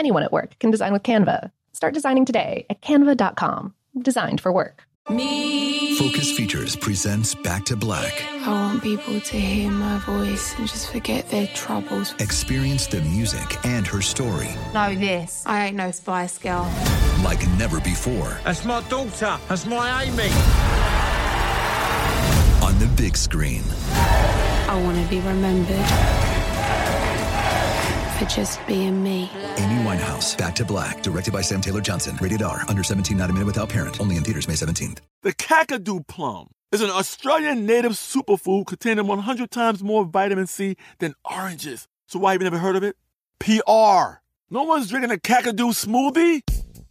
Anyone at work can design with Canva. Start designing today at canva.com. Designed for work. Me. Focus Features presents Back to Black. I want people to hear my voice and just forget their troubles. Experience the music and her story. Know this. I ain't no Spice Girl. Like never before. That's my daughter. That's my Amy. On the big screen. I want to be remembered for just being me. Amy Winehouse, Back to Black, directed by Sam Taylor Johnson. Rated R, under 17, not a minute without parent. Only in theaters May 17th. The Kakadu plum is an Australian native superfood containing 100 times more vitamin C than oranges. So why have you never heard of it? PR. No one's drinking a Kakadu smoothie?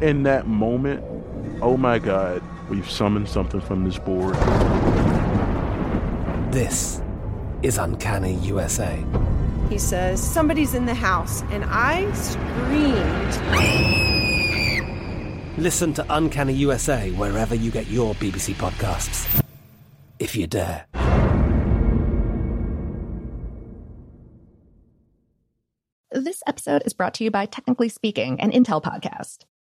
in that moment, oh my God, we've summoned something from this board. This is Uncanny USA. He says, Somebody's in the house, and I screamed. Listen to Uncanny USA wherever you get your BBC podcasts, if you dare. This episode is brought to you by Technically Speaking, an Intel podcast.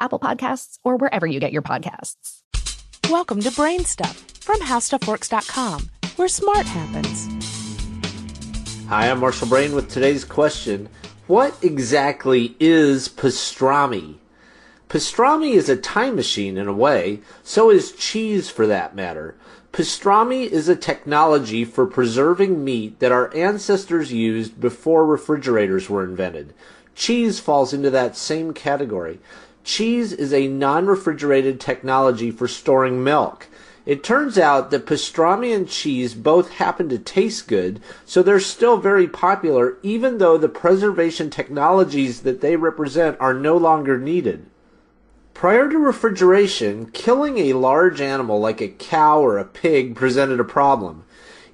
Apple Podcasts, or wherever you get your podcasts. Welcome to Brain Stuff from HowStuffWorks.com, where smart happens. Hi, I'm Marshall Brain with today's question. What exactly is pastrami? Pastrami is a time machine in a way, so is cheese for that matter. Pastrami is a technology for preserving meat that our ancestors used before refrigerators were invented. Cheese falls into that same category. Cheese is a non refrigerated technology for storing milk. It turns out that pastrami and cheese both happen to taste good, so they're still very popular even though the preservation technologies that they represent are no longer needed. Prior to refrigeration, killing a large animal like a cow or a pig presented a problem.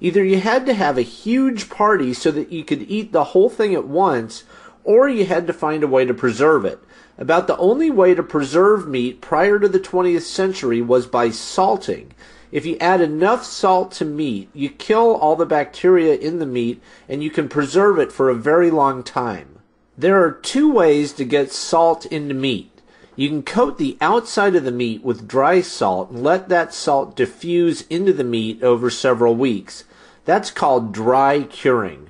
Either you had to have a huge party so that you could eat the whole thing at once, or you had to find a way to preserve it. About the only way to preserve meat prior to the 20th century was by salting. If you add enough salt to meat, you kill all the bacteria in the meat and you can preserve it for a very long time. There are two ways to get salt into meat. You can coat the outside of the meat with dry salt and let that salt diffuse into the meat over several weeks. That's called dry curing.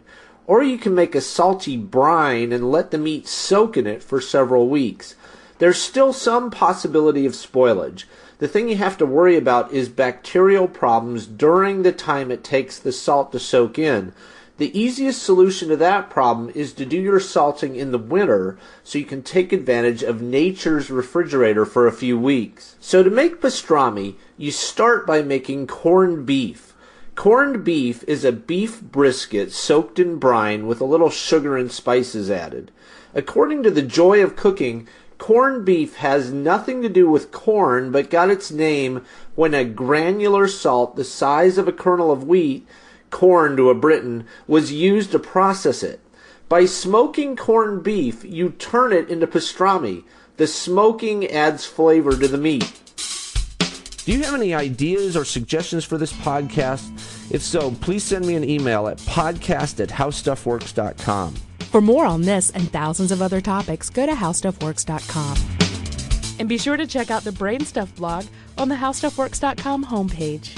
Or you can make a salty brine and let the meat soak in it for several weeks. There's still some possibility of spoilage. The thing you have to worry about is bacterial problems during the time it takes the salt to soak in. The easiest solution to that problem is to do your salting in the winter so you can take advantage of nature's refrigerator for a few weeks. So to make pastrami, you start by making corned beef. Corned beef is a beef brisket soaked in brine with a little sugar and spices added. According to the Joy of Cooking, corned beef has nothing to do with corn but got its name when a granular salt the size of a kernel of wheat corn to a Briton, was used to process it. By smoking corned beef, you turn it into pastrami. The smoking adds flavor to the meat. Do you have any ideas or suggestions for this podcast? If so, please send me an email at podcast at howstuffworks.com. For more on this and thousands of other topics, go to howstuffworks.com. And be sure to check out the Brain Stuff blog on the howstuffworks.com homepage.